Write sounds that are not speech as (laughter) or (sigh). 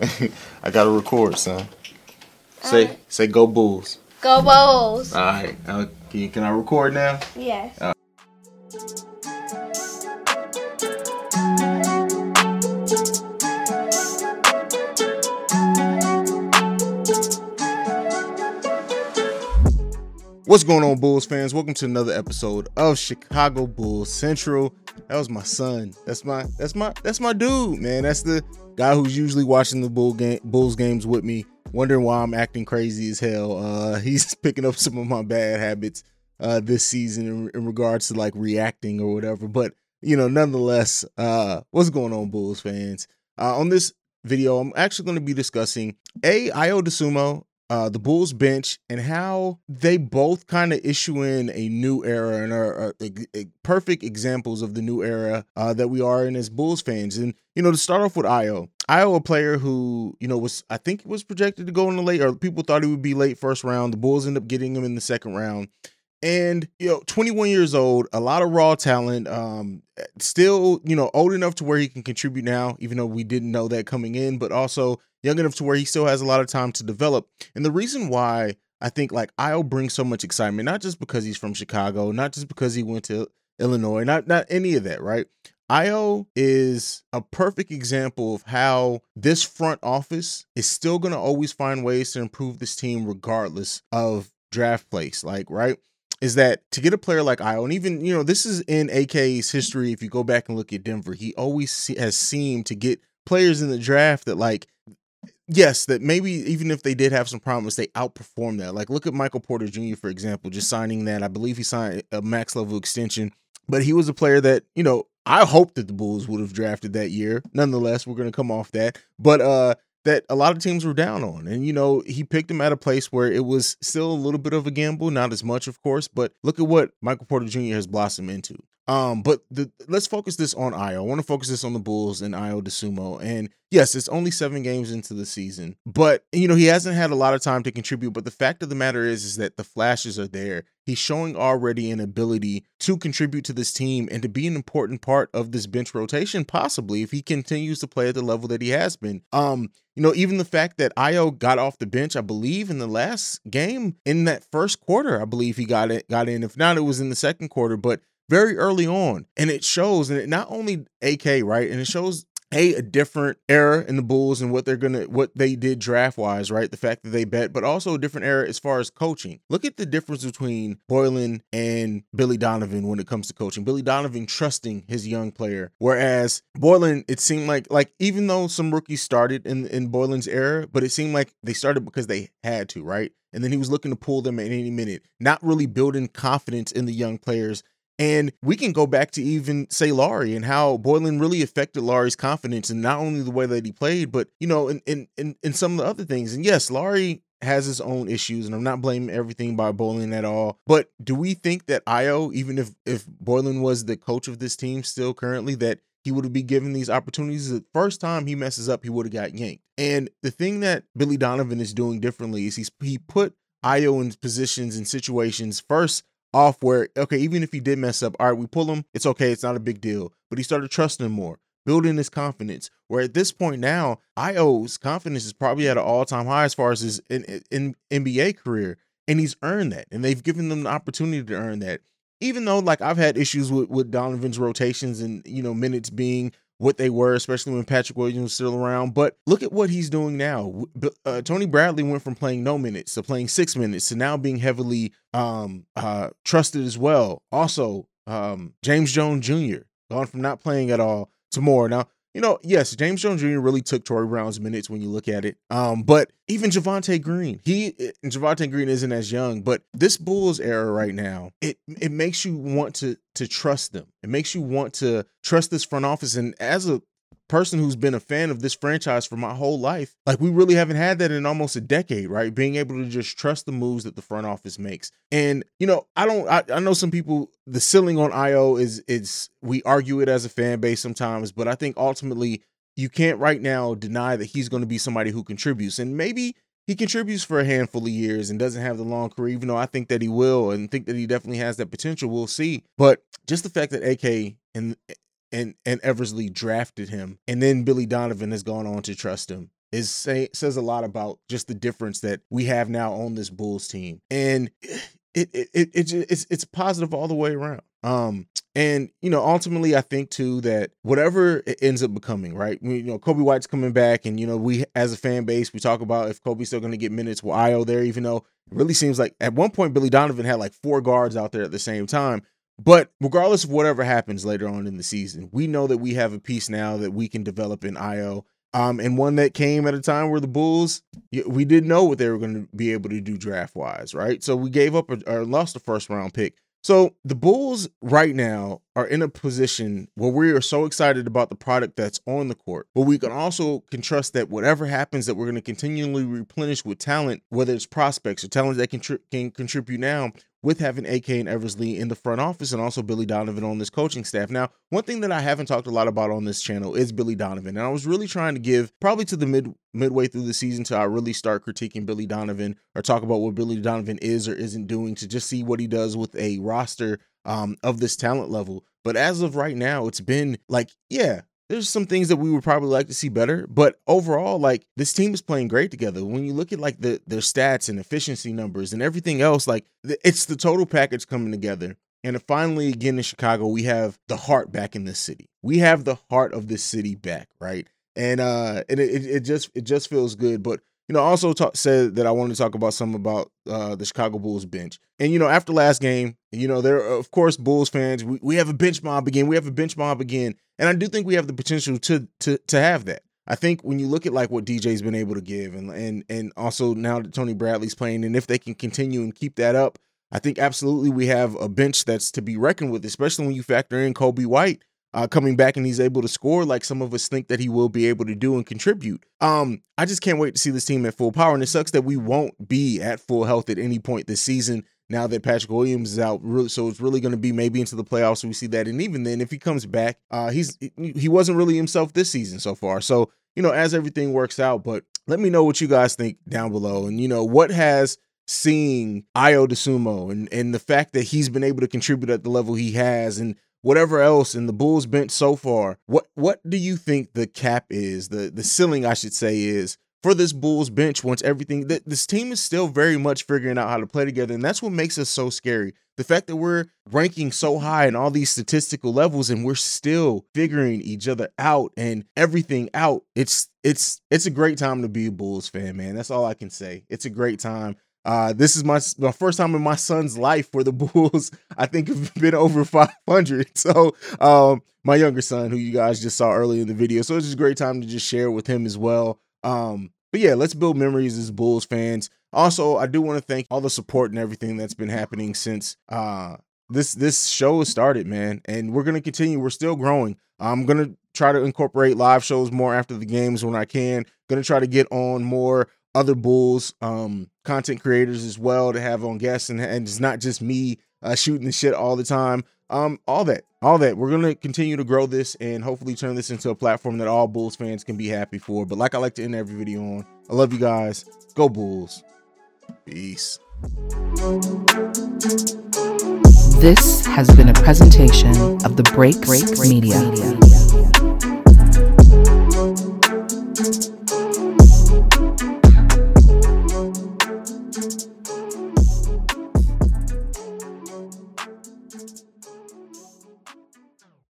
(laughs) I gotta record, son. Say Alright. say go Bulls. Go Bulls. All right. Uh, can, can I record now? yes. What's going on, Bulls fans? Welcome to another episode of Chicago Bulls Central. That was my son. That's my that's my that's my dude, man. That's the guy who's usually watching the Bull game, Bulls games with me, wondering why I'm acting crazy as hell. Uh, (laughs) he's picking up some of my bad habits uh, this season in, in regards to like reacting or whatever. But you know, nonetheless, uh, what's going on, Bulls fans? Uh, on this video, I'm actually going to be discussing a Ayo Dosunmu uh, the Bulls bench and how they both kind of issue in a new era and are, are e- e- perfect examples of the new era uh, that we are in as Bulls fans. And you know, to start off with Ayo, Ayo, a player who you know was I think was projected to go in the late, or people thought he would be late first round. The Bulls end up getting him in the second round. And you know, 21 years old, a lot of raw talent. Um, still, you know, old enough to where he can contribute now, even though we didn't know that coming in, but also young enough to where he still has a lot of time to develop. And the reason why I think like i'll bring so much excitement, not just because he's from Chicago, not just because he went to Illinois, not not any of that, right? Ayo is a perfect example of how this front office is still going to always find ways to improve this team regardless of draft place. Like, right? Is that to get a player like Ayo, and even, you know, this is in AK's history. If you go back and look at Denver, he always has seemed to get players in the draft that, like, yes, that maybe even if they did have some problems, they outperform that. Like, look at Michael Porter Jr., for example, just signing that. I believe he signed a max level extension, but he was a player that, you know, I hope that the Bulls would have drafted that year. Nonetheless, we're going to come off that. But, uh, that a lot of teams were down on. And, you know, he picked him at a place where it was still a little bit of a gamble, not as much, of course, but look at what Michael Porter Jr. has blossomed into. Um, but the, let's focus this on Ayo. I want to focus this on the Bulls and Ayo Dosunmu. And yes, it's only seven games into the season, but you know he hasn't had a lot of time to contribute. But the fact of the matter is, is that the flashes are there. He's showing already an ability to contribute to this team and to be an important part of this bench rotation, possibly if he continues to play at the level that he has been. Um, you know, even the fact that Ayo got off the bench, I believe, in the last game in that first quarter, I believe he got it got in. If not, it was in the second quarter, but very early on. And it shows, and it not only AK, right? And it shows a, a different era in the Bulls and what they're gonna what they did draft wise, right? The fact that they bet, but also a different era as far as coaching. Look at the difference between Boylen and Billy Donovan when it comes to coaching. Billy Donovan trusting his young player, whereas Boylen, it seemed like like even though some rookies started in in Boylen's era, but it seemed like they started because they had to, right? And then he was looking to pull them at any minute, not really building confidence in the young players and we can go back to even say Lauri and how Boylen really affected Lauri's confidence and not only the way that he played, but you know, in in in, in some of the other things. And yes, Lauri has his own issues, and I'm not blaming everything by Boylen at all. But do we think that Ayo, even if if Boylen was the coach of this team still currently, that he would have be given these opportunities. The first time he messes up, he would have got yanked. And the thing that Billy Donovan is doing differently is he's he put Ayo in positions and situations first off where okay, even if he did mess up, all right, we pull him, it's okay, it's not a big deal. But he started trusting him more, building his confidence. Where at this point now, Ayo's confidence is probably at an all time high as far as his in, in NBA career, and he's earned that, and they've given them the opportunity to earn that. Even though like I've had issues with with Donovan's rotations and you know minutes being what they were, especially when Patrick Williams was still around. But look at what he's doing now. Uh, Tony Bradley went from playing no minutes to playing six minutes to now being heavily um, uh, trusted as well. Also, um, James Jones Jr. gone from not playing at all to more. Now, you know, yes, James Jones Jr. really took Torrey Brown's minutes when you look at it. Um, but even Javonte Green, he Javonte Green isn't as young, but this Bulls era right now, it it makes you want to to trust them. It makes you want to trust this front office. And as a person who's been a fan of this franchise for my whole life, like we really haven't had that in almost a decade, right? Being able to just trust the moves that the front office makes. And you know, I don't I, I know some people the ceiling on Ayo is is we argue it as a fan base sometimes, but I think ultimately you can't right now deny that he's going to be somebody who contributes. And maybe he contributes for a handful of years and doesn't have the long career, even though I think that he will and think that he definitely has that potential. We'll see. But just the fact that AK and and and Eversley drafted him, and then Billy Donovan has gone on to trust him. is say, says a lot about just the difference that we have now on this Bulls team. And (sighs) it it, it, it it's it's positive all the way around. Um, and you know, ultimately, I think too that whatever it ends up becoming, right? You know, Coby White's coming back, and you know, we as a fan base, we talk about if Coby's still going to get minutes with Ayo there, even though it really seems like at one point Billy Donovan had like four guards out there at the same time. But regardless of whatever happens later on in the season, we know that we have a piece now that we can develop in Ayo. Um, and one that came at a time where the Bulls, we didn't know what they were going to be able to do draft wise, right? So we gave up or lost a first round pick so the Bulls right now are in a position where we are so excited about the product that's on the court, but we can also can trust that whatever happens, that we're going to continually replenish with talent, whether it's prospects or talent that can, can contribute now with having AK and Eversley in the front office and also Billy Donovan on this coaching staff. Now, one thing that I haven't talked a lot about on this channel is Billy Donovan. And I was really trying to give probably to the mid midway through the season to I really start critiquing Billy Donovan or talk about what Billy Donovan is or isn't doing to just see what he does with a roster um, of this talent level. But as of right now, it's been like, yeah, there's some things that we would probably like to see better, but overall, like this team is playing great together. When you look at like the their stats and efficiency numbers and everything else, like it's the total package coming together. And finally, again in Chicago, we have the heart back in this city. We have the heart of this city back, right? And uh, and it, it just it just feels good. But you know, also talk, said that I wanted to talk about some about uh, the Chicago Bulls bench. And you know, after last game, you know, there are, of course Bulls fans. We, we have a bench mob again. We have a bench mob again, and I do think we have the potential to to to have that. I think when you look at like what DJ's been able to give, and and and also now that Tony Bradley's playing, and if they can continue and keep that up, I think absolutely we have a bench that's to be reckoned with, especially when you factor in Coby White uh, coming back and he's able to score like some of us think that he will be able to do and contribute. Um, I just can't wait to see this team at full power. And it sucks that we won't be at full health at any point this season now that Patrick Williams is out. So it's really going to be maybe into the playoffs. We see that, and even then, if he comes back, uh, he's he wasn't really himself this season so far. So you know, as everything works out, but let me know what you guys think down below, and you know what has seeing Ayo Dosunmu and and the fact that he's been able to contribute at the level he has and whatever else in the Bulls bench so far, what what do you think the cap is, the the ceiling I should say is for this Bulls bench once everything that this team is still very much figuring out how to play together and that's what makes us so scary. The fact that we're ranking so high in all these statistical levels and we're still figuring each other out and everything out. It's it's it's a great time to be a Bulls fan, man. That's all I can say. It's a great time. Uh, this is my, my first time in my son's life where the (laughs) Bulls, I think, have been over 500. (laughs) So, um, my younger son, who you guys just saw earlier in the video, so it's just a great time to just share with him as well. Um, but yeah, let's build memories as Bulls fans. Also, I do want to thank all the support and everything that's been happening since uh this this show has started, man. And we're gonna continue. We're still growing. I'm gonna try to incorporate live shows more after the games when I can. Gonna try to get on more other Bulls um, content creators as well to have on guests, and, and it's not just me uh, shooting the shit all the time. Um, all that, all that. We're gonna continue to grow this and hopefully turn this into a platform that all Bulls fans can be happy for. But like I like to end every video on, I love you guys. Go Bulls. Peace. This has been a presentation of the Break Break Media. Media.